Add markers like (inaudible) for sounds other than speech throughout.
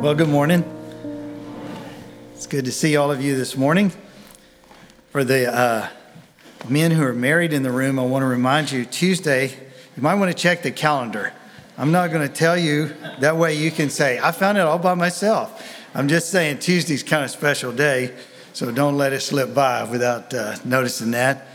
Well, good morning. It's good to see all of you this morning. For the uh, men who are married in the room, I want to remind you Tuesday, you might want to check the calendar. I'm not going to tell you, that way you can say, I found it all by myself. I'm just saying Tuesday's kind of special day, so don't let it slip by without uh, noticing that.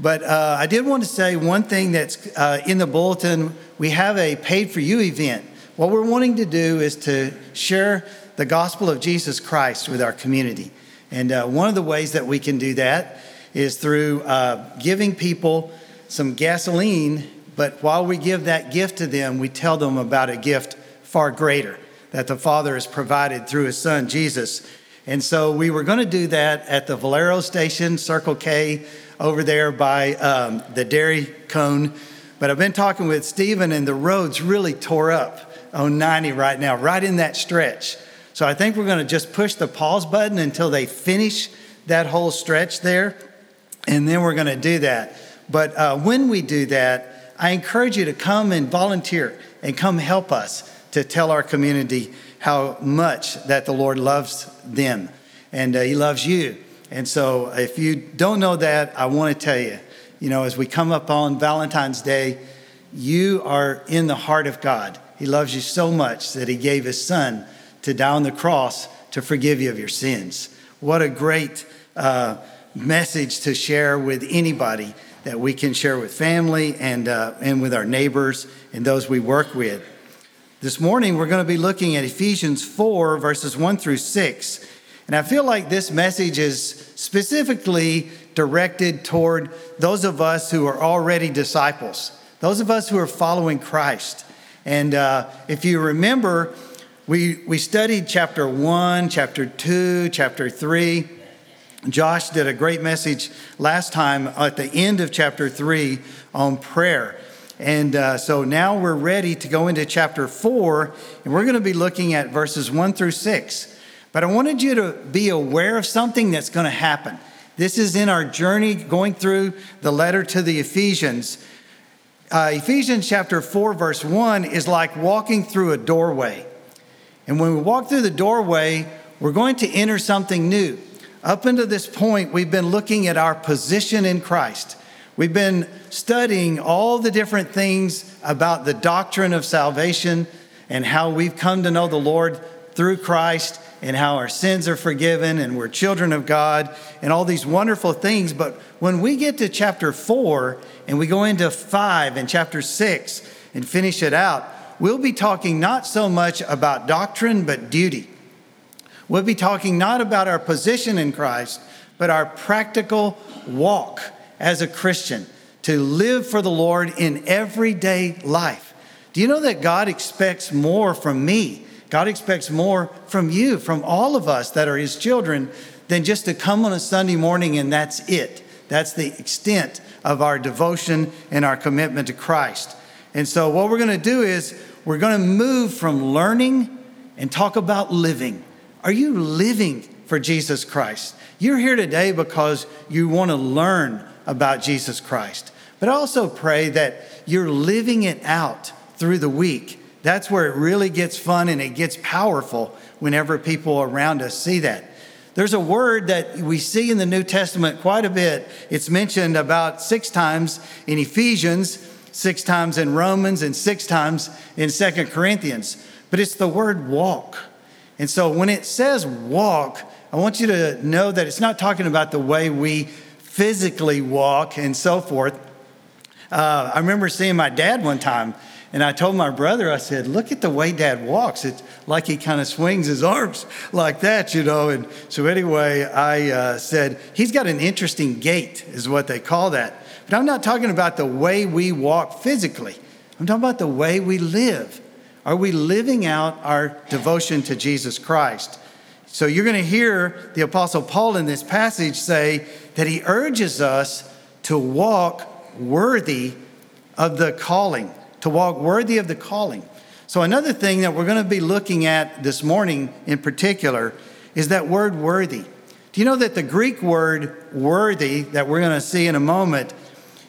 But uh, I did want to say one thing that's uh, in the bulletin. We have a paid for you event what we're wanting to do is to share the gospel of Jesus Christ with our community. And uh, one of the ways that we can do that is through uh, giving people some gasoline, but while we give that gift to them, we tell them about a gift far greater that the Father has provided through His Son, Jesus. And so we were going to do that at the Valero station, Circle K, over there by um, the dairy cone. But I've been talking with Stephen, and the roads really tore up on 90 right now, right in that stretch. So I think we're going to just push the pause button until they finish that whole stretch there, and then we're going to do that. But uh, when we do that, I encourage you to come and volunteer and come help us to tell our community how much that the Lord loves them and uh, He loves you. And so if you don't know that, I want to tell you, you know, as we come up on Valentine's Day, you are in the heart of God. He loves you so much that he gave his son to die on the cross to forgive you of your sins. What a great uh, message to share with anybody that we can share with family and, uh, and with our neighbors and those we work with. This morning, we're going to be looking at Ephesians 4, verses 1 through 6. And I feel like this message is specifically directed toward those of us who are already disciples, those of us who are following Christ. And uh, if you remember, we, we studied chapter one, chapter two, chapter three. Josh did a great message last time at the end of chapter three on prayer. And uh, so now we're ready to go into chapter four, and we're going to be looking at verses one through six. But I wanted you to be aware of something that's going to happen. This is in our journey going through the letter to the Ephesians uh, Ephesians chapter 4, verse 1 is like walking through a doorway. And when we walk through the doorway, we're going to enter something new. Up until this point, we've been looking at our position in Christ. We've been studying all the different things about the doctrine of salvation and how we've come to know the Lord through Christ and how our sins are forgiven and we're children of God and all these wonderful things. But when we get to chapter four and we go into five and chapter six and finish it out, we'll be talking not so much about doctrine, but duty. We'll be talking not about our position in Christ, but our practical walk as a Christian to live for the Lord in everyday life. Do you know that God expects more from me God expects more from you, from all of us that are His children, than just to come on a Sunday morning and that's it. That's the extent of our devotion and our commitment to Christ. And so, what we're going to do is we're going to move from learning and talk about living. Are you living for Jesus Christ? You're here today because you want to learn about Jesus Christ. But I also pray that you're living it out through the week that's where it really gets fun and it gets powerful whenever people around us see that. There's a word that we see in the New Testament quite a bit. It's mentioned about six times in Ephesians, six times in Romans, and six times in Second Corinthians. But it's the word walk. And so when it says walk, I want you to know that it's not talking about the way we physically walk and so forth. Uh, I remember seeing my dad one time and I told my brother, I said, look at the way dad walks. It's like he kind of swings his arms like that, you know. And so, anyway, I uh, said, he's got an interesting gait, is what they call that. But I'm not talking about the way we walk physically, I'm talking about the way we live. Are we living out our devotion to Jesus Christ? So, you're going to hear the Apostle Paul in this passage say that he urges us to walk worthy of the calling to walk worthy of the calling. So, another thing that we're going to be looking at this morning in particular is that word worthy. Do you know that the Greek word worthy that we're going to see in a moment,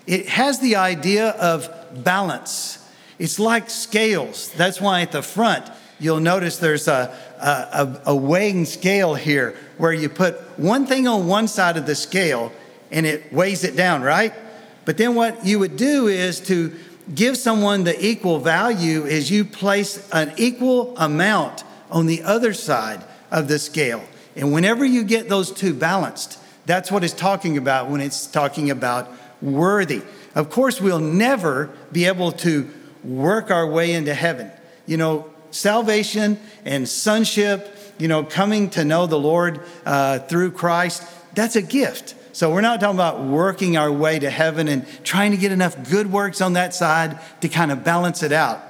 it has the idea of balance. It's like scales. That's why at the front you'll notice there's a, a, a, weighing scale here where you put one thing on one side of the scale and it weighs it down, right? But then what you would do is to give someone the equal value is you place an equal amount on the other side of the scale. And whenever you get those two balanced, that's what it's talking about when it's talking about worthy. Of course, we'll never be able to work our way into heaven. You know, salvation and sonship, you know, coming to know the Lord uh, through Christ, that's a gift. So we're not talking about working our way to heaven and trying to get enough good works on that side to kind of balance it out.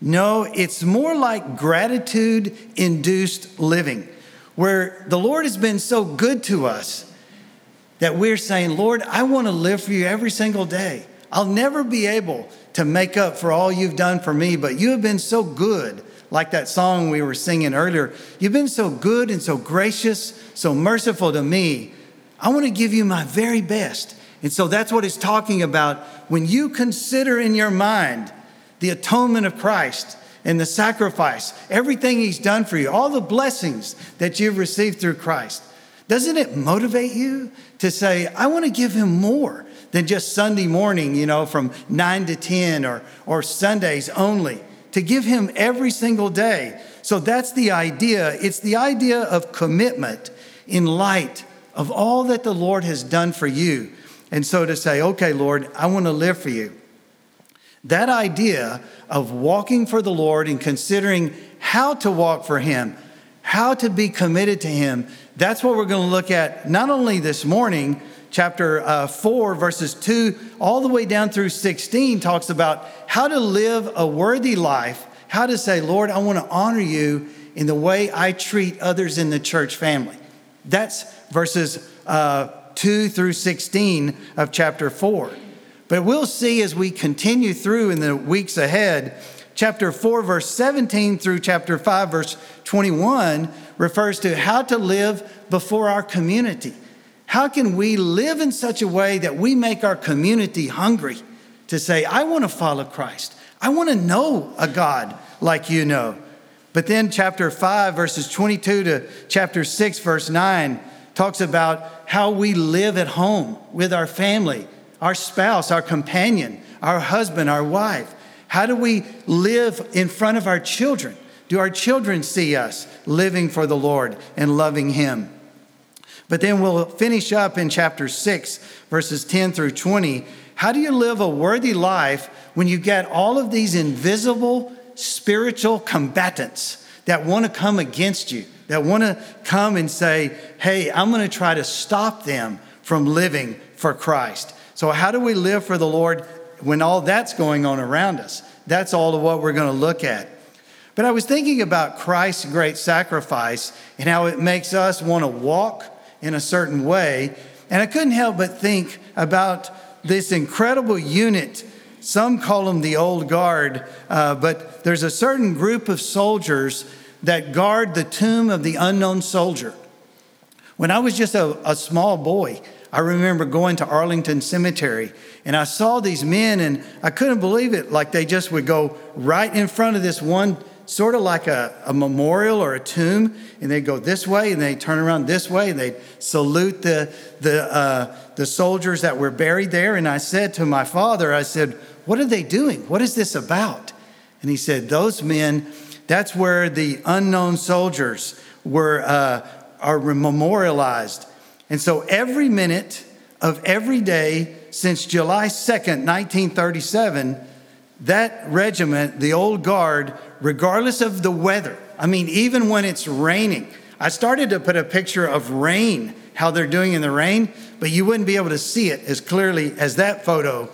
No, it's more like gratitude induced living, where the Lord has been so good to us that we're saying, Lord, I want to live for you every single day. I'll never be able to make up for all you've done for me, but you have been so good. Like that song we were singing earlier, you've been so good and so gracious, so merciful to me. I want to give you my very best. And so that's what it's talking about when you consider in your mind the atonement of Christ and the sacrifice, everything He's done for you, all the blessings that you've received through Christ. Doesn't it motivate you to say, I want to give Him more than just Sunday morning, you know, from 9 to 10 or, or Sundays only? To give Him every single day. So that's the idea. It's the idea of commitment in light of all that the Lord has done for you. And so to say, okay, Lord, I want to live for you. That idea of walking for the Lord and considering how to walk for Him, how to be committed to Him, that's what we're going to look at not only this morning, chapter uh, 4, verses 2, all the way down through 16, talks about how to live a worthy life, how to say, Lord, I want to honor you in the way I treat others in the church family. That's verses uh, 2 through 16 of chapter 4. But we'll see as we continue through in the weeks ahead, chapter 4, verse 17 through chapter 5, verse 21 refers to how to live before our community. How can we live in such a way that we make our community hungry to say, I want to follow Christ? I want to know a God like you know. But then, chapter 5, verses 22 to chapter 6, verse 9, talks about how we live at home with our family our spouse, our companion, our husband, our wife? How do we live in front of our children? Do our children see us living for the Lord and loving Him? But then we'll finish up in chapter 6, verses 10 through 20. How do you live a worthy life when you get all of these invisible spiritual combatants that want to come against you, that want to come and say, hey, I'm going to try to stop them from living for Christ? So, how do we live for the Lord when all that's going on around us? That's all of what we're going to look at. But I was thinking about Christ's great sacrifice and how it makes us want to walk in a certain way. And I couldn't help but think about this incredible unit. Some call them the old guard, uh, but there's a certain group of soldiers that guard the tomb of the unknown soldier. When I was just a, a small boy, I remember going to Arlington Cemetery and I saw these men and I couldn't believe it. Like they just would go right in front of this one, sort of like a, a memorial or a tomb, and they'd go this way and they'd turn around this way and they'd salute the, the, uh, the soldiers that were buried there. And I said to my father, I said, What are they doing? What is this about? And he said, Those men, that's where the unknown soldiers were, uh, are memorialized and so every minute of every day since July 2nd, 1937, that regiment, the old guard, regardless of the weather, I mean, even when it's raining, I started to put a picture of rain, how they're doing in the rain, but you wouldn't be able to see it as clearly as that photo.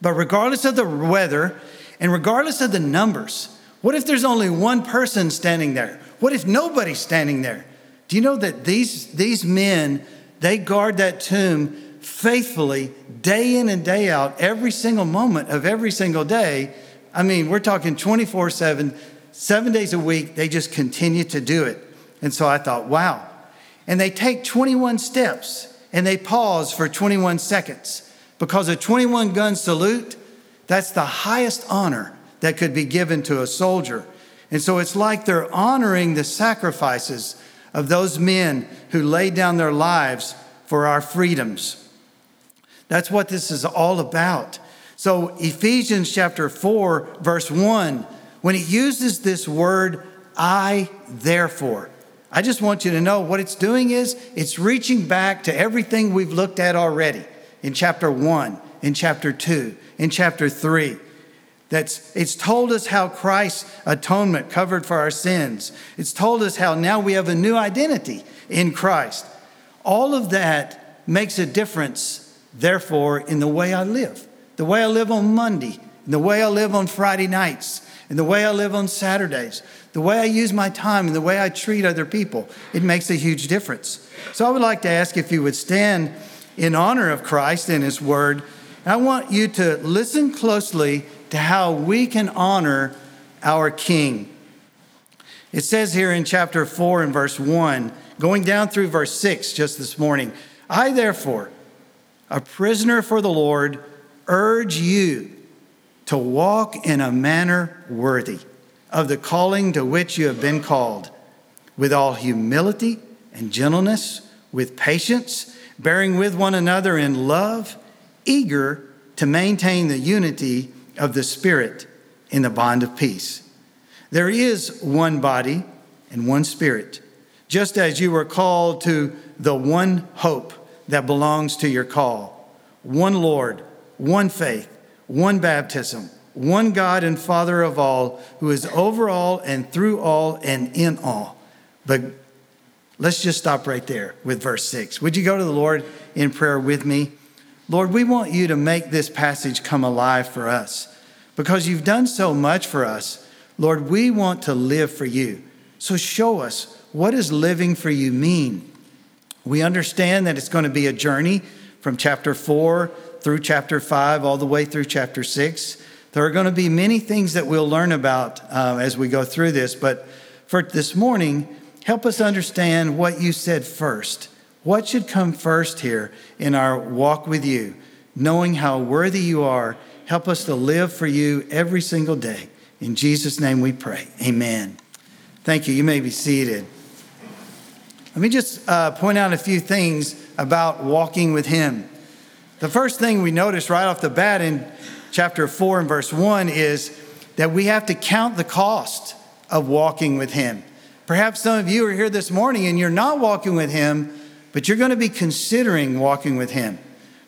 But regardless of the weather and regardless of the numbers, what if there's only one person standing there? What if nobody's standing there? Do you know that these, these men, they guard that tomb faithfully day in and day out, every single moment of every single day? I mean, we're talking 24 7, seven days a week. They just continue to do it. And so I thought, wow. And they take 21 steps and they pause for 21 seconds because a 21 gun salute, that's the highest honor that could be given to a soldier. And so it's like they're honoring the sacrifices of those men who laid down their lives for our freedoms. That's what this is all about. So, Ephesians chapter 4, verse 1, when it uses this word, I therefore, I just want you to know what it's doing is it's reaching back to everything we've looked at already in chapter 1, in chapter 2, in chapter 3. That's, it's told us how Christ's atonement covered for our sins. It's told us how now we have a new identity in Christ. All of that makes a difference, therefore, in the way I live. The way I live on Monday, the way I live on Friday nights, and the way I live on Saturdays, the way I use my time, and the way I treat other people. It makes a huge difference. So I would like to ask if you would stand in honor of Christ and His Word. I want you to listen closely to how we can honor our King. It says here in chapter 4 and verse 1, going down through verse 6 just this morning I, therefore, a prisoner for the Lord, urge you to walk in a manner worthy of the calling to which you have been called, with all humility and gentleness, with patience, bearing with one another in love, eager to maintain the unity of the Spirit in the bond of peace. There is one body and one Spirit, just as you were called to the one hope that belongs to your call, one Lord, one faith one baptism, one God and Father of all, who is over all and through all and in all. But let's just stop right there with verse 6. Would you go to the Lord in prayer with me? Lord, we want you to make this passage come alive for us because you've done so much for us. Lord, we want to live for you. So show us what does living for you mean? We understand that it's going to be a journey from chapter 4 through chapter 5, all the way through chapter 6. There are going to be many things that we'll learn about uh, as we go through this, but for this morning, help us understand what you said first. What should come first here in our walk with you? Knowing how worthy you are, help us to live for you every single day. In Jesus' name we pray. Amen. Thank you. You may be seated. Let me just uh, point out a few things about walking with Him. The first thing we notice right off the bat in chapter 4 and verse 1 is that we have to count the cost of walking with Him. Perhaps some of you are here this morning and you're not walking with Him, but you're going to be considering walking with Him.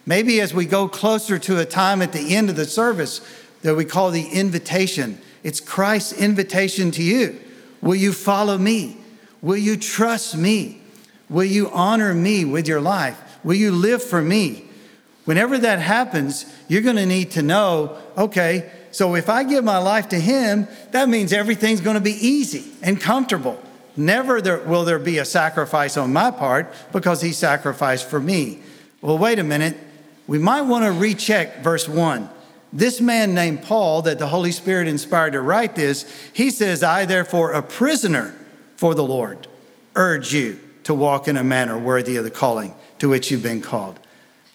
Maybe as we go closer to a time at the end of the service that we call the invitation, it's Christ's invitation to you. Will you follow me? Will you trust me? Will you honor me with your life? Will you live for me? Whenever that happens, you're going to need to know okay, so if I give my life to Him, that means everything's going to be easy and comfortable. Never there, will there be a sacrifice on my part because He sacrificed for me. Well, wait a minute. We might want to recheck verse 1. This man named Paul, that the Holy Spirit inspired to write this, he says, I, therefore, a prisoner for the Lord, urge you to walk in a manner worthy of the calling to which you've been called.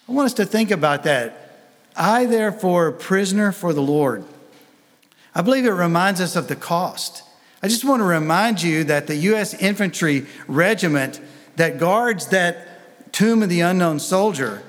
I want us to think about that. I, therefore, a prisoner for the Lord. I believe it reminds us of the cost. I just want to remind you that the U.S. Infantry Regiment that guards that tomb of the unknown soldier,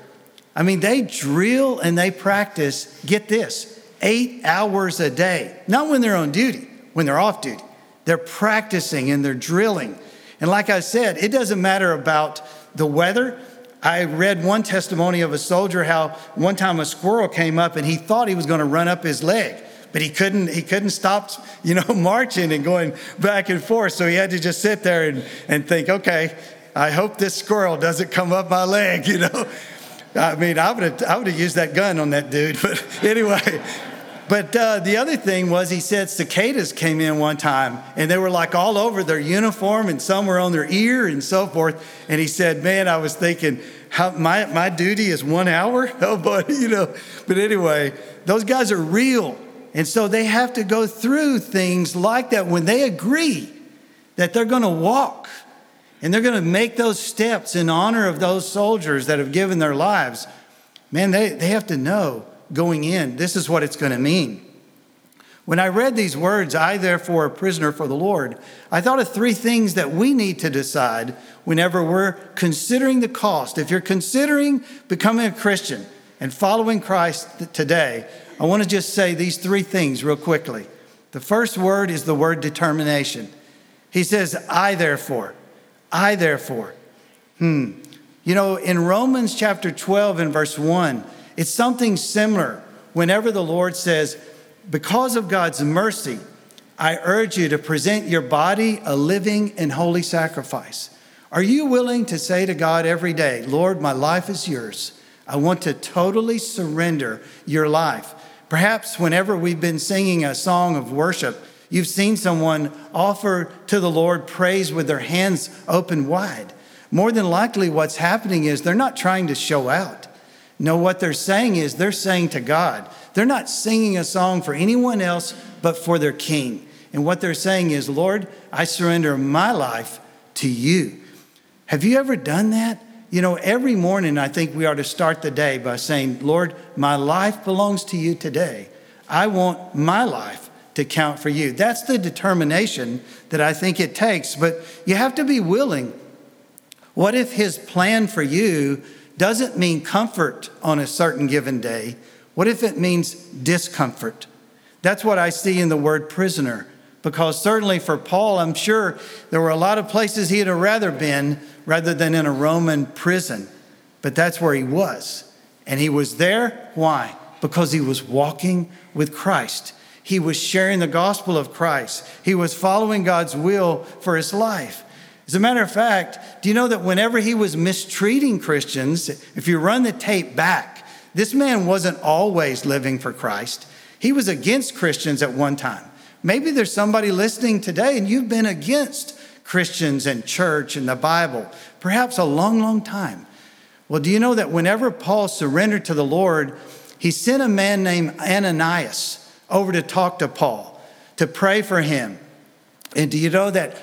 I mean, they drill and they practice, get this, eight hours a day. Not when they're on duty, when they're off duty. They're practicing and they're drilling. And like I said, it doesn't matter about the weather. I read one testimony of a soldier how one time a squirrel came up and he thought he was going to run up his leg, but he couldn't. He couldn't stop, you know, (laughs) marching and going back and forth. So he had to just sit there and, and think, okay, I hope this squirrel doesn't come up my leg, (laughs) you know. I mean, I would have, I would have used that gun on that dude, (laughs) but anyway. But uh, the other thing was, he said cicadas came in one time and they were like all over their uniform and some were on their ear and so forth. And he said, Man, I was thinking, how, my, my duty is one hour? Oh, you know, but anyway, those guys are real. And so they have to go through things like that when they agree that they're going to walk and they're going to make those steps in honor of those soldiers that have given their lives. Man, they, they have to know going in, this is what it's going to mean. When I read these words, I therefore a prisoner for the Lord, I thought of three things that we need to decide whenever we're considering the cost. If you're considering becoming a Christian and following Christ today, I want to just say these three things real quickly. The first word is the word determination. He says, I therefore, I therefore. Hmm. You know, in Romans chapter 12 and verse 1, it's something similar whenever the Lord says, Because of God's mercy, I urge you to present your body a living and holy sacrifice. Are you willing to say to God every day, Lord, my life is yours? I want to totally surrender your life. Perhaps whenever we've been singing a song of worship, you've seen someone offer to the Lord praise with their hands open wide. More than likely, what's happening is they're not trying to show out. No, what they're saying is they're saying to God, they're not singing a song for anyone else but for their king. And what they're saying is, Lord, I surrender my life to you. Have you ever done that? You know, every morning I think we ought to start the day by saying, Lord, my life belongs to you today. I want my life to count for you. That's the determination that I think it takes. But you have to be willing. What if his plan for you doesn't mean comfort on a certain given day? What if it means discomfort? That's what I see in the word prisoner. Because certainly for Paul, I'm sure there were a lot of places he'd have rather been rather than in a Roman prison. But that's where he was. And he was there. Why? Because he was walking with Christ. He was sharing the gospel of Christ. He was following God's will for his life. As a matter of fact, do you know that whenever he was mistreating Christians, if you run the tape back, this man wasn't always living for Christ. He was against Christians at one time. Maybe there's somebody listening today and you've been against Christians and church and the Bible, perhaps a long, long time. Well, do you know that whenever Paul surrendered to the Lord, he sent a man named Ananias over to talk to Paul, to pray for him. And do you know that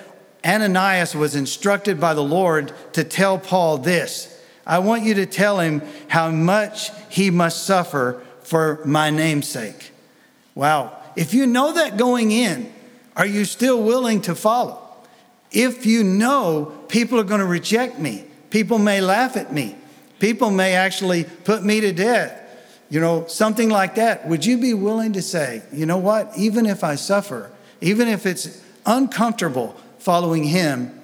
Ananias was instructed by the Lord to tell Paul this I want you to tell him how much he must suffer for my namesake. Wow. If you know that going in, are you still willing to follow? If you know people are going to reject me, people may laugh at me, people may actually put me to death, you know, something like that, would you be willing to say, you know what, even if I suffer, even if it's uncomfortable following him,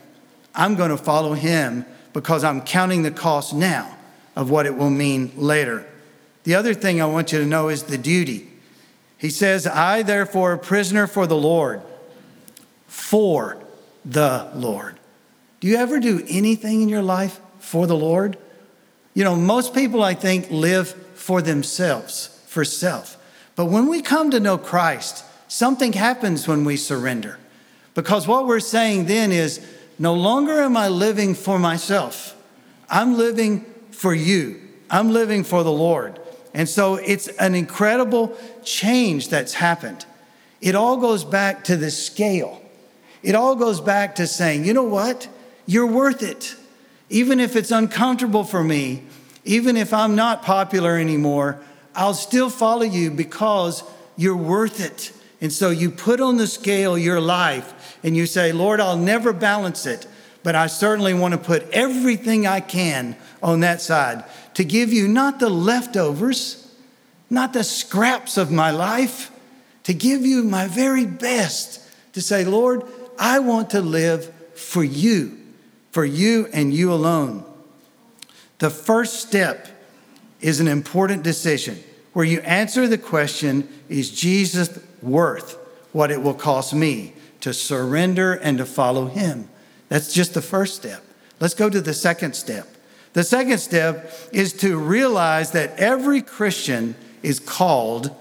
I'm going to follow him because I'm counting the cost now of what it will mean later. The other thing I want you to know is the duty. He says, I therefore, a prisoner for the Lord, for the Lord. Do you ever do anything in your life for the Lord? You know, most people, I think, live for themselves, for self. But when we come to know Christ, something happens when we surrender. Because what we're saying then is no longer am I living for myself, I'm living for you, I'm living for the Lord. And so it's an incredible change that's happened. It all goes back to the scale. It all goes back to saying, you know what? You're worth it. Even if it's uncomfortable for me, even if I'm not popular anymore, I'll still follow you because you're worth it. And so you put on the scale your life and you say, Lord, I'll never balance it, but I certainly want to put everything I can on that side to give you not the leftovers, not the scraps of my life, to give you my very best, to say, Lord, I want to live for you, for you and you alone. The first step is an important decision where you answer the question Is Jesus worth what it will cost me to surrender and to follow him? That's just the first step. Let's go to the second step. The second step is to realize that every Christian is called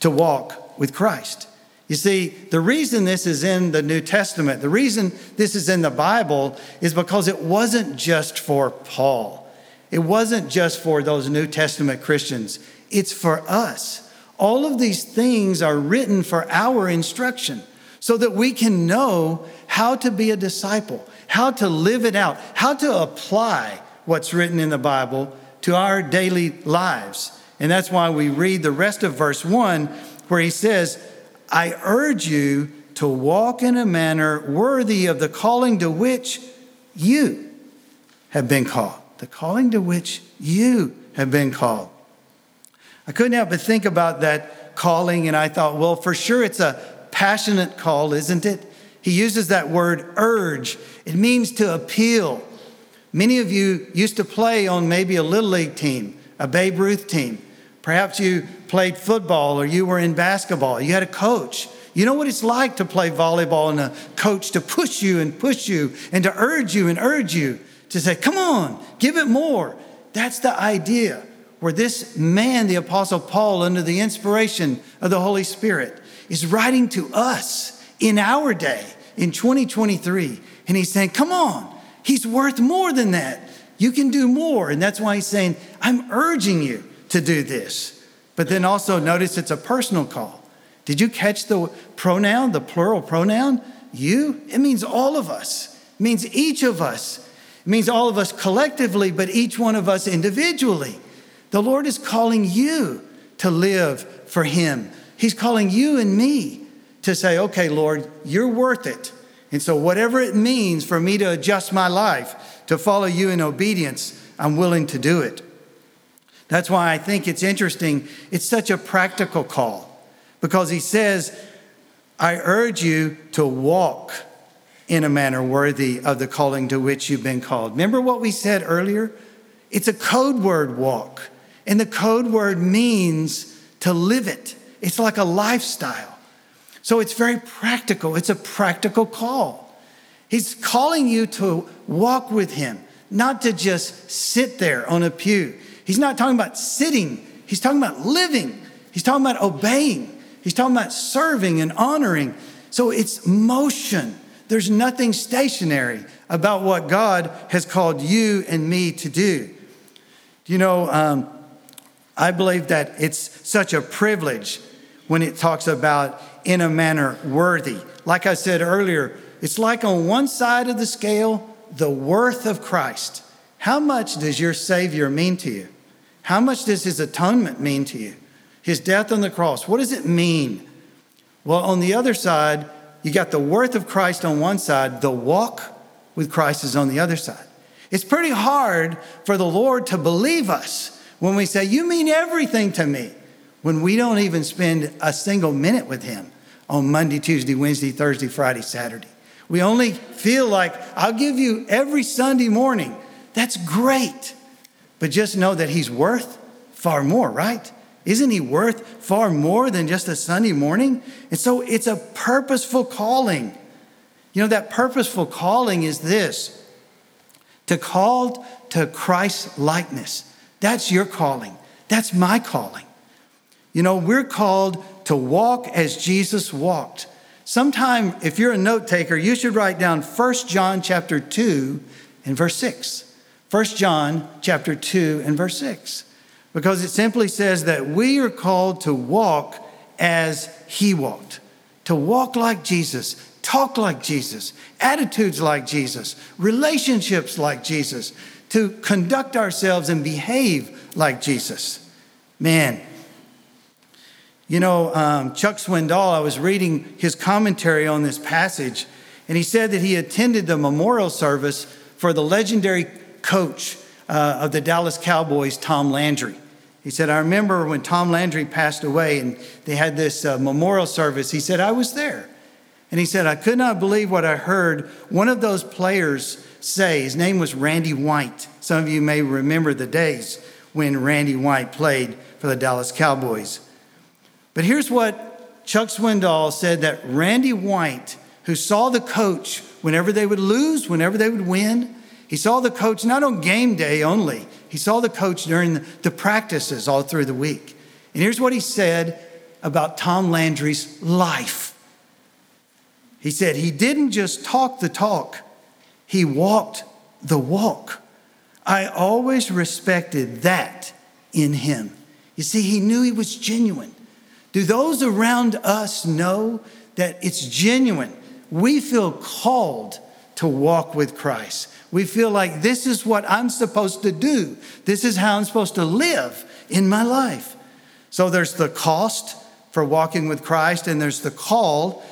to walk with Christ. You see, the reason this is in the New Testament, the reason this is in the Bible is because it wasn't just for Paul. It wasn't just for those New Testament Christians. It's for us. All of these things are written for our instruction so that we can know how to be a disciple, how to live it out, how to apply what's written in the Bible to our daily lives. And that's why we read the rest of verse one, where he says, I urge you to walk in a manner worthy of the calling to which you have been called. The calling to which you have been called. I couldn't help but think about that calling, and I thought, well, for sure it's a passionate call, isn't it? He uses that word urge. It means to appeal. Many of you used to play on maybe a little league team, a Babe Ruth team. Perhaps you played football or you were in basketball. You had a coach. You know what it's like to play volleyball and a coach to push you and push you and to urge you and urge you to say, come on, give it more. That's the idea where this man, the Apostle Paul, under the inspiration of the Holy Spirit, is writing to us in our day, in 2023. And he's saying, come on, he's worth more than that. You can do more. And that's why he's saying, I'm urging you to do this. But then also notice it's a personal call. Did you catch the pronoun, the plural pronoun? You? It means all of us. It means each of us. It means all of us collectively, but each one of us individually. The Lord is calling you to live for Him. He's calling you and me to say, okay, Lord, you're worth it. And so, whatever it means for me to adjust my life to follow you in obedience, I'm willing to do it. That's why I think it's interesting. It's such a practical call because he says, I urge you to walk in a manner worthy of the calling to which you've been called. Remember what we said earlier? It's a code word walk, and the code word means to live it. It's like a lifestyle. So it's very practical. It's a practical call. He's calling you to walk with him, not to just sit there on a pew. He's not talking about sitting, he's talking about living, he's talking about obeying, he's talking about serving and honoring. So it's motion. There's nothing stationary about what God has called you and me to do. You know, um, I believe that it's such a privilege when it talks about in a manner worthy. Like I said earlier, it's like on one side of the scale, the worth of Christ. How much does your Savior mean to you? How much does his atonement mean to you? His death on the cross, what does it mean? Well, on the other side, you got the worth of Christ on one side, the walk with Christ is on the other side. It's pretty hard for the Lord to believe us when we say, You mean everything to me, when we don't even spend a single minute with Him on Monday, Tuesday, Wednesday, Thursday, Friday, Saturday. We only feel like, I'll give you every Sunday morning. That's great. But just know that He's worth far more, right? Isn't He worth far more than just a Sunday morning? And so it's a purposeful calling. You know, that purposeful calling is this to call to Christ's likeness. That's your calling. That's my calling. You know, we're called to walk as Jesus walked. Sometime, if you're a note taker, you should write down 1 John chapter 2 and verse 6. 1 John chapter 2 and verse 6. Because it simply says that we are called to walk as he walked, to walk like Jesus, talk like Jesus, attitudes like Jesus, relationships like Jesus, to conduct ourselves and behave like Jesus. Man, you know, um, Chuck Swindoll, I was reading his commentary on this passage, and he said that he attended the memorial service for the legendary coach uh, of the Dallas Cowboys, Tom Landry. He said, I remember when Tom Landry passed away and they had this uh, memorial service. He said, I was there. And he said, I could not believe what I heard one of those players say. His name was Randy White. Some of you may remember the days when Randy White played for the Dallas Cowboys. But here's what Chuck Swindoll said that Randy White, who saw the coach whenever they would lose, whenever they would win, he saw the coach not on game day only, he saw the coach during the practices all through the week. And here's what he said about Tom Landry's life. He said, He didn't just talk the talk, he walked the walk. I always respected that in him. You see, he knew he was genuine. Do those around us know that it's genuine? We feel called to walk with Christ. We feel like this is what I'm supposed to do. This is how I'm supposed to live in my life. So there's the cost, for walking with Christ, and there's the call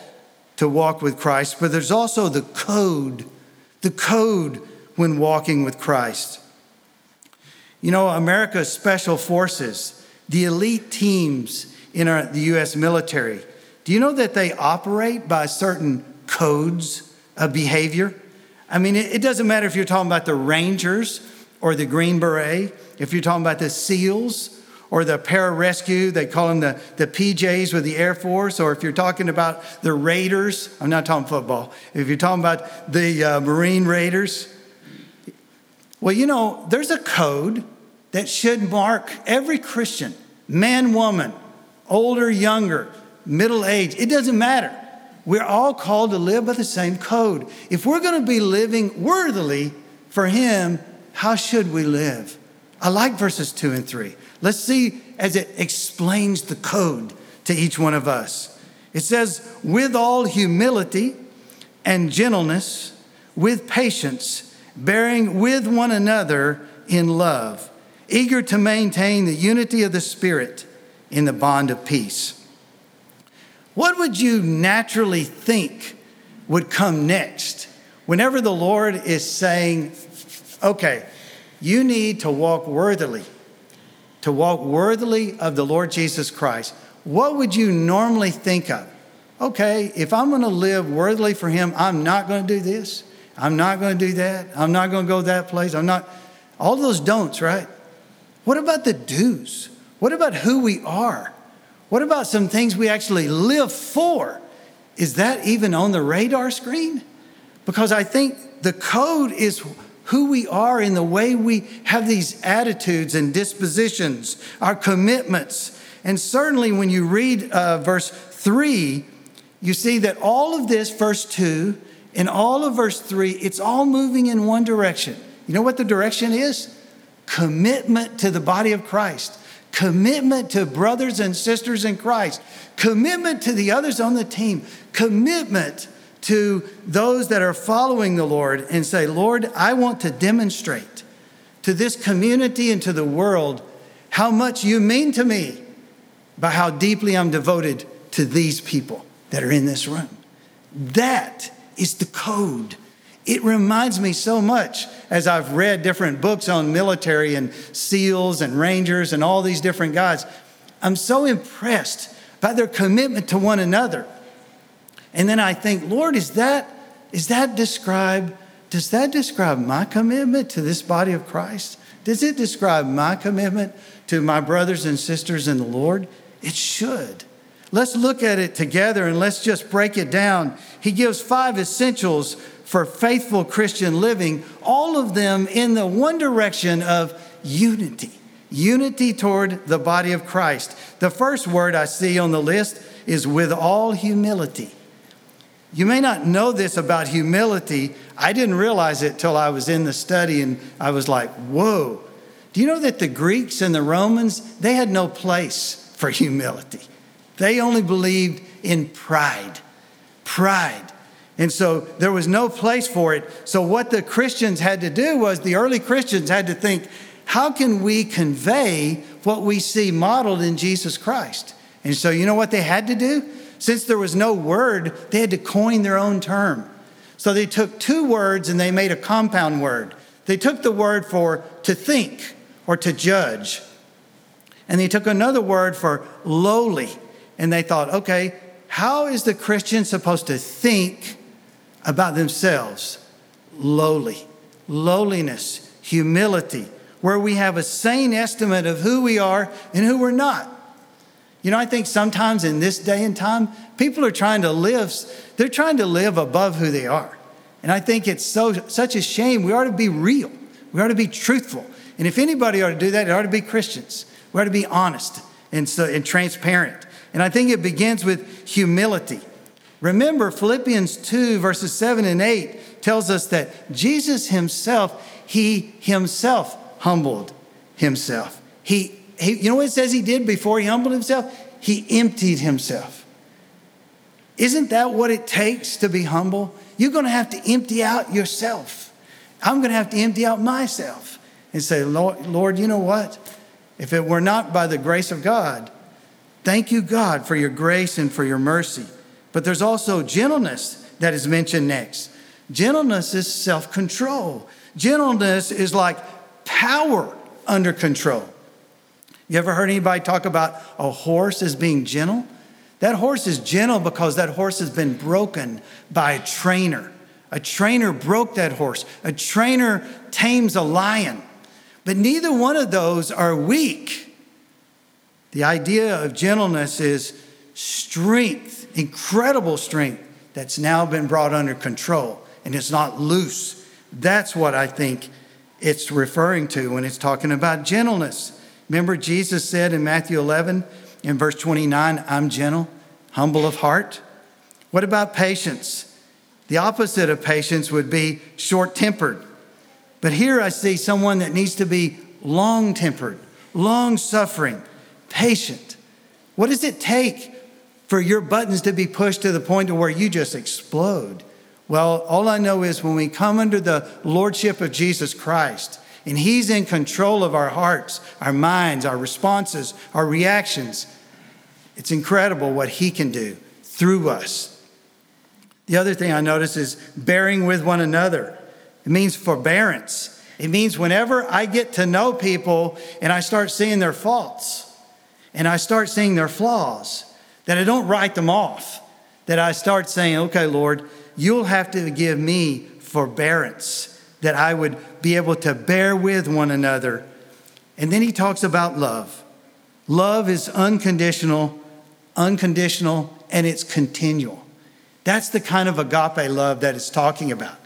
to walk with Christ, but there's also the code, the code when walking with Christ. You know, America's special forces, the elite teams in our, the U.S. military, do you know that they operate by certain codes of behavior? I mean, it, doesn't matter if you're talking about the Rangers or the Green Beret, if you're talking about the SEALs or the pararescue, they call them the, the PJs with the Air Force, or if you're talking about the Raiders, I'm not talking football, if you're talking about the uh, Marine Raiders, well, you know, there's a code that should mark every Christian, man, woman, older, younger, middle age, it doesn't matter. We're all called to live by the same code. If we're going to be living worthily for Him, how should we live? I like verses two and three. Let's see as it explains the code to each one of us. It says, with all humility and gentleness, with patience, bearing with one another in love, eager to maintain the unity of the Spirit in the bond of peace. What would you naturally think would come next whenever the Lord is saying, okay, you need to walk worthily, to walk worthily of the Lord Jesus Christ? What would you normally think of? Okay, if I'm going to live worthily for Him, I'm not going to do this. I'm not going to do that. I'm not going to go that place. I'm not. All those don'ts, right? What about the do's? What about who we are? What about some things we actually live for? Is that even on the radar screen? Because I think the code is who we are in the way we have these attitudes and dispositions, our commitments. And certainly when you read uh, verse 3, you see that all of this, verse 2, and all of verse 3, it's all moving in one direction. You know what the direction is? Commitment to the body of Christ, commitment to brothers and sisters in Christ, commitment to the others on the team, commitment to those that are following the Lord and say, Lord, I want to demonstrate to this community and to the world how much you mean to me by how deeply I'm devoted to these people that are in this room. That is the code. It reminds me so much as I've read different books on military and SEALs and Rangers and all these different guys. I'm so impressed by their commitment to one another. And then I think, Lord, is that, is that describe, does that describe my commitment to this body of Christ? Does it describe my commitment to my brothers and sisters in the Lord? It should. Let's look at it together and let's just break it down. He gives five essentials for faithful Christian living, all of them in the one direction of unity. Unity toward the body of Christ. The first word I see on the list is with all humility. You may not know this about humility. I didn't realize it till I was in the study and I was like, whoa. Do you know that the Greeks and the Romans, they had no place for humility? They only believed in pride. Pride. And so there was no place for it. So, what the Christians had to do was the early Christians had to think, how can we convey what we see modeled in Jesus Christ? And so, you know what they had to do? Since there was no word, they had to coin their own term. So, they took two words and they made a compound word. They took the word for to think or to judge, and they took another word for lowly and they thought, okay, how is the Christian supposed to think about themselves? Lowly, lowliness, humility, where we have a sane estimate of who we are and who we're not. You know, I think sometimes in this day and time, people are trying to live, they're trying to live above who they are. And I think it's so such a shame. We ought to be real. We ought to be truthful. And if anybody ought to do that, it ought to be Christians. We ought to be honest and, so, and transparent. And I think it begins with humility. Remember, Philippians 2, verses 7 and 8 tells us that Jesus himself, he himself humbled himself. He, he, you know what it says he did before he humbled himself? He emptied himself. Isn't that what it takes to be humble? You're going to have to empty out yourself. I'm going to have to empty out myself and say, Lord, Lord, you know what? If it were not by the grace of God, Thank you, God, for your grace and for your mercy. But there's also gentleness that is mentioned next. Gentleness is self control, gentleness is like power under control. You ever heard anybody talk about a horse as being gentle? That horse is gentle because that horse has been broken by a trainer. A trainer broke that horse. A trainer tames a lion. But neither one of those are weak. The idea of gentleness is strength, incredible strength that's now been brought under control and it's not loose. That's what I think it's referring to when it's talking about gentleness. Remember, Jesus said in Matthew 11, in verse 29, I'm gentle, humble of heart. What about patience? The opposite of patience would be short tempered. But here I see someone that needs to be long tempered, long suffering, patient. What does it take for your buttons to be pushed to the point to where you just explode? Well, all I know is when we come under the lordship of Jesus Christ, and He's in control of our hearts, our minds, our responses, our reactions, it's incredible what He can do through us. The other thing I notice is bearing with one another. It means forbearance. It means whenever I get to know people and I start seeing their faults and I start seeing their flaws, that I don't write them off, that I start saying, okay, Lord, you'll have to give me forbearance, that I would be able to bear with one another. And then he talks about love. Love is unconditional, unconditional, and it's continual. That's the kind of agape love that it's talking about.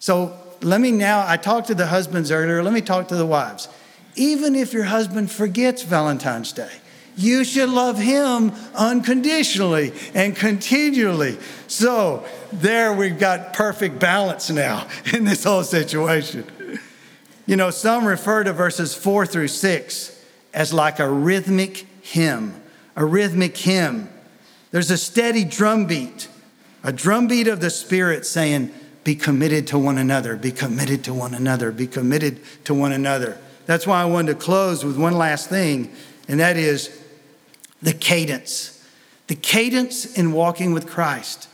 So let me now, I talked to the husbands earlier, let me talk to the wives. Even if your husband forgets Valentine's Day, you should love him unconditionally and continually. So, there we've got perfect balance now (laughs) in this whole situation. You know, some refer to verses four through six as like a rhythmic hymn, a rhythmic hymn. There's a steady drumbeat, a drumbeat of the Spirit saying, Be committed to one another, be committed to one another, be committed to one another. That's why I wanted to close with one last thing, and that is the cadence. The cadence in walking with Christ.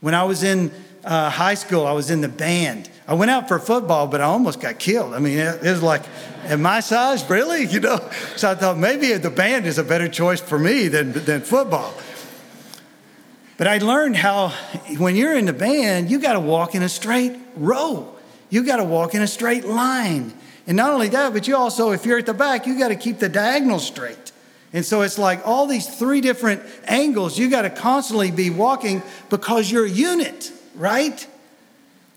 When I was in uh, high school, I was in the band. I went out for football, but I almost got killed. I mean, it, it was like, at my size, really? (laughs) You know? So I thought maybe the band is a better choice for me than, than football. But I learned how when you're in the band, you got to walk in a straight row. You got to walk in a straight line. And not only that, but you also, if you're at the back, you got to keep the diagonal straight. And so it's like all these three different angles, you got to constantly be walking because you're a unit, right?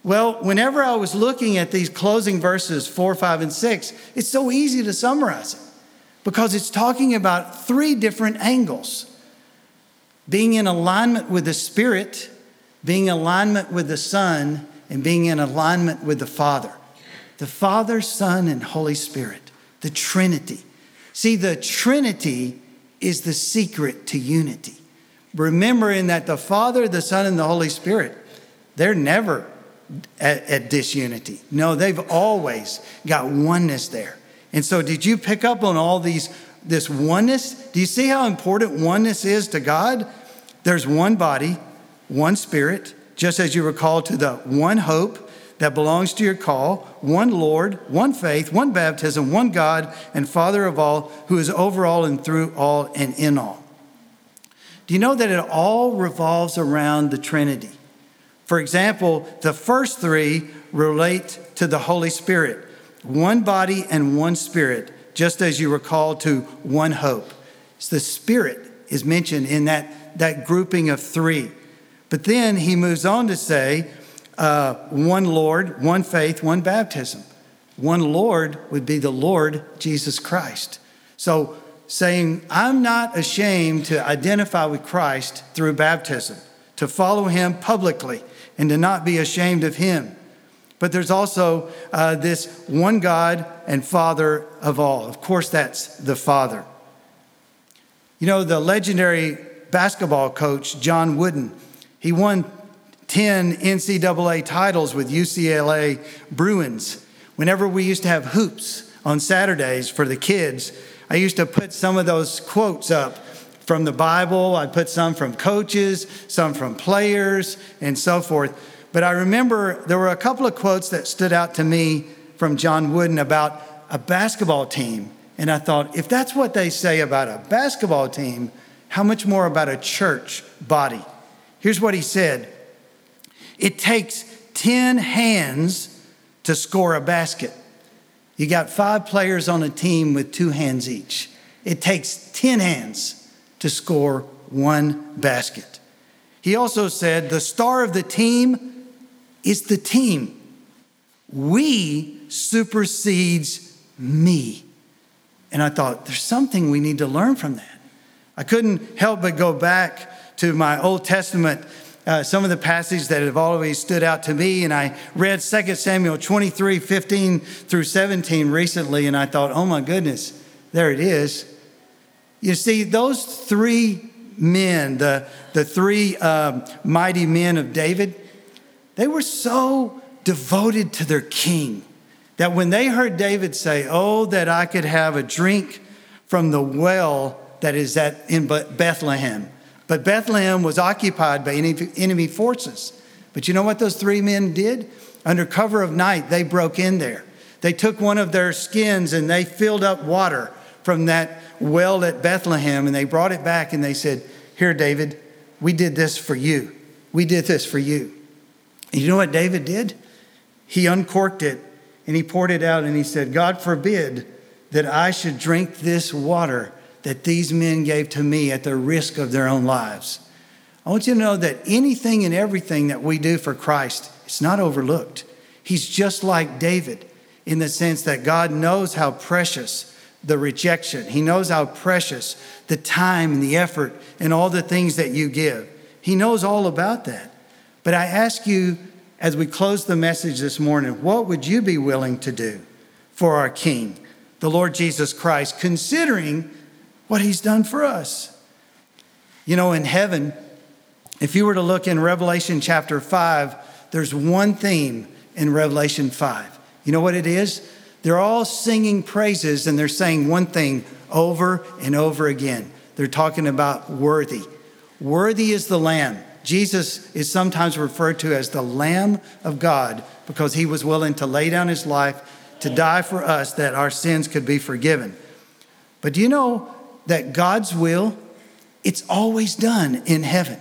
Well, whenever I was looking at these closing verses, four, five, and six, it's so easy to summarize it because it's talking about three different angles being in alignment with the Spirit, being in alignment with the Son, and being in alignment with the Father. The Father, Son, and Holy Spirit, the Trinity. See, the Trinity is the secret to unity. Remembering that the Father, the Son, and the Holy Spirit, they're never at, at, disunity. No, they've always got oneness there. And so, did you pick up on all these, this oneness? Do you see how important oneness is to God? There's one body, one spirit, just as you recall to the one hope that belongs to your call, one Lord, one faith, one baptism, one God and Father of all, who is over all and through all and in all. Do you know that it all revolves around the Trinity? For example, the first three relate to the Holy Spirit one body and one spirit, just as you were called to one hope. So the Spirit is mentioned in that, that grouping of three. But then he moves on to say, uh, one Lord, one faith, one baptism. One Lord would be the Lord Jesus Christ. So, saying, I'm not ashamed to identify with Christ through baptism, to follow him publicly, and to not be ashamed of him. But there's also uh, this one God and Father of all. Of course, that's the Father. You know, the legendary basketball coach, John Wooden, he won 10 NCAA titles with UCLA Bruins. Whenever we used to have hoops on Saturdays for the kids, I used to put some of those quotes up from the Bible, I put some from coaches, some from players, and so forth. But I remember there were a couple of quotes that stood out to me from John Wooden about a basketball team. And I thought, if that's what they say about a basketball team, how much more about a church body? Here's what he said It takes 10 hands to score a basket. You got five players on a team with two hands each. It takes 10 hands to score one basket. He also said the star of the team is the team. We supersedes me. And I thought, there's something we need to learn from that. I couldn't help but go back to my Old Testament uh, some of the passages that have always stood out to me. And I read 2 Samuel 23 15 through 17 recently, and I thought, oh my goodness, there it is. You see, those three men, the, the three um, mighty men of David, they were so devoted to their king that when they heard David say, Oh, that I could have a drink from the well that is at, in Bethlehem, but Bethlehem was occupied by enemy forces. But you know what those three men did? Under cover of night, they broke in there. They took one of their skins and they filled up water from that well at Bethlehem and they brought it back and they said, Here, David, we did this for you. We did this for you. And you know what David did? He uncorked it and he poured it out and he said, God forbid that I should drink this water that these men gave to me at the risk of their own lives. I want you to know that anything and everything that we do for Christ, it's not overlooked. He's just like David in the sense that God knows how precious the rejection, He knows how precious the time and the effort and all the things that you give. He knows all about that. But I ask you, as we close the message this morning, what would you be willing to do for our King, the Lord Jesus Christ, considering what he's done for us. You know, in heaven, if you were to look in Revelation chapter 5, there's one theme in Revelation 5. You know what it is? They're all singing praises and they're saying one thing over and over again. They're talking about worthy. Worthy is the Lamb. Jesus is sometimes referred to as the Lamb of God because he was willing to lay down his life to die for us that our sins could be forgiven. But do you know that God's will, it's always done in heaven.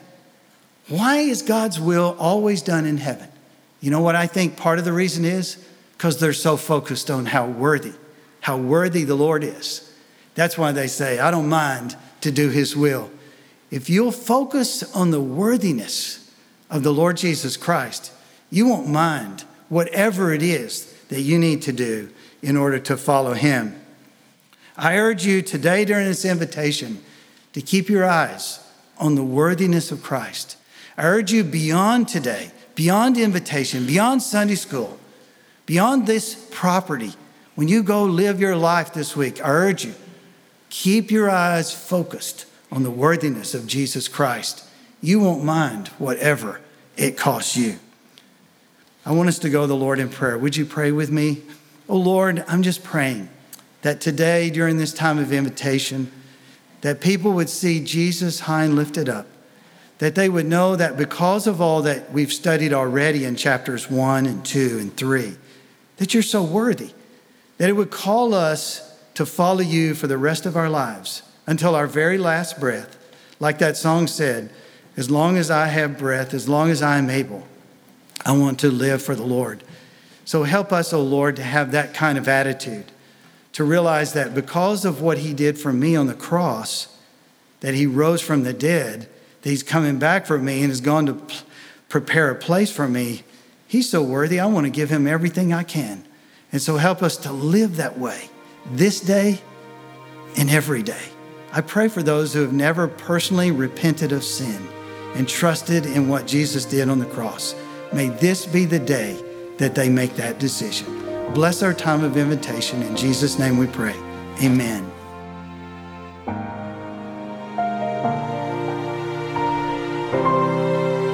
Why is God's will always done in heaven? You know what I think part of the reason is? Because they're so focused on how worthy, how worthy the Lord is. That's why they say, I don't mind to do his will. If you'll focus on the worthiness of the Lord Jesus Christ, you won't mind whatever it is that you need to do in order to follow him. I urge you today during this invitation to keep your eyes on the worthiness of Christ. I urge you beyond today, beyond invitation, beyond Sunday school, beyond this property, when you go live your life this week, I urge you, keep your eyes focused on the worthiness of Jesus Christ. You won't mind whatever it costs you. I want us to go to the Lord in prayer. Would you pray with me? Oh Lord, I'm just praying that today, during this time of invitation, that people would see Jesus high and lifted up, that they would know that because of all that we've studied already in chapters one and two and three, that you're so worthy, that it would call us to follow you for the rest of our lives until our very last breath. Like that song said, as long as I have breath, as long as I am able, I want to live for the Lord. So help us, O oh Lord, to have that kind of attitude to realize that because of what he did for me on the cross, that he rose from the dead, that he's coming back for me and has gone to prepare a place for me. He's so worthy. I want to give him everything I can. And so help us to live that way this day and every day. I pray for those who have never personally repented of sin and trusted in what Jesus did on the cross. May this be the day that they make that decision. Bless our time of invitation. In Jesus' name we pray. Amen.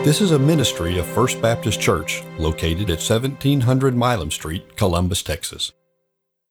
This is a ministry of First Baptist Church located at 1700 Milam Street, Columbus, Texas.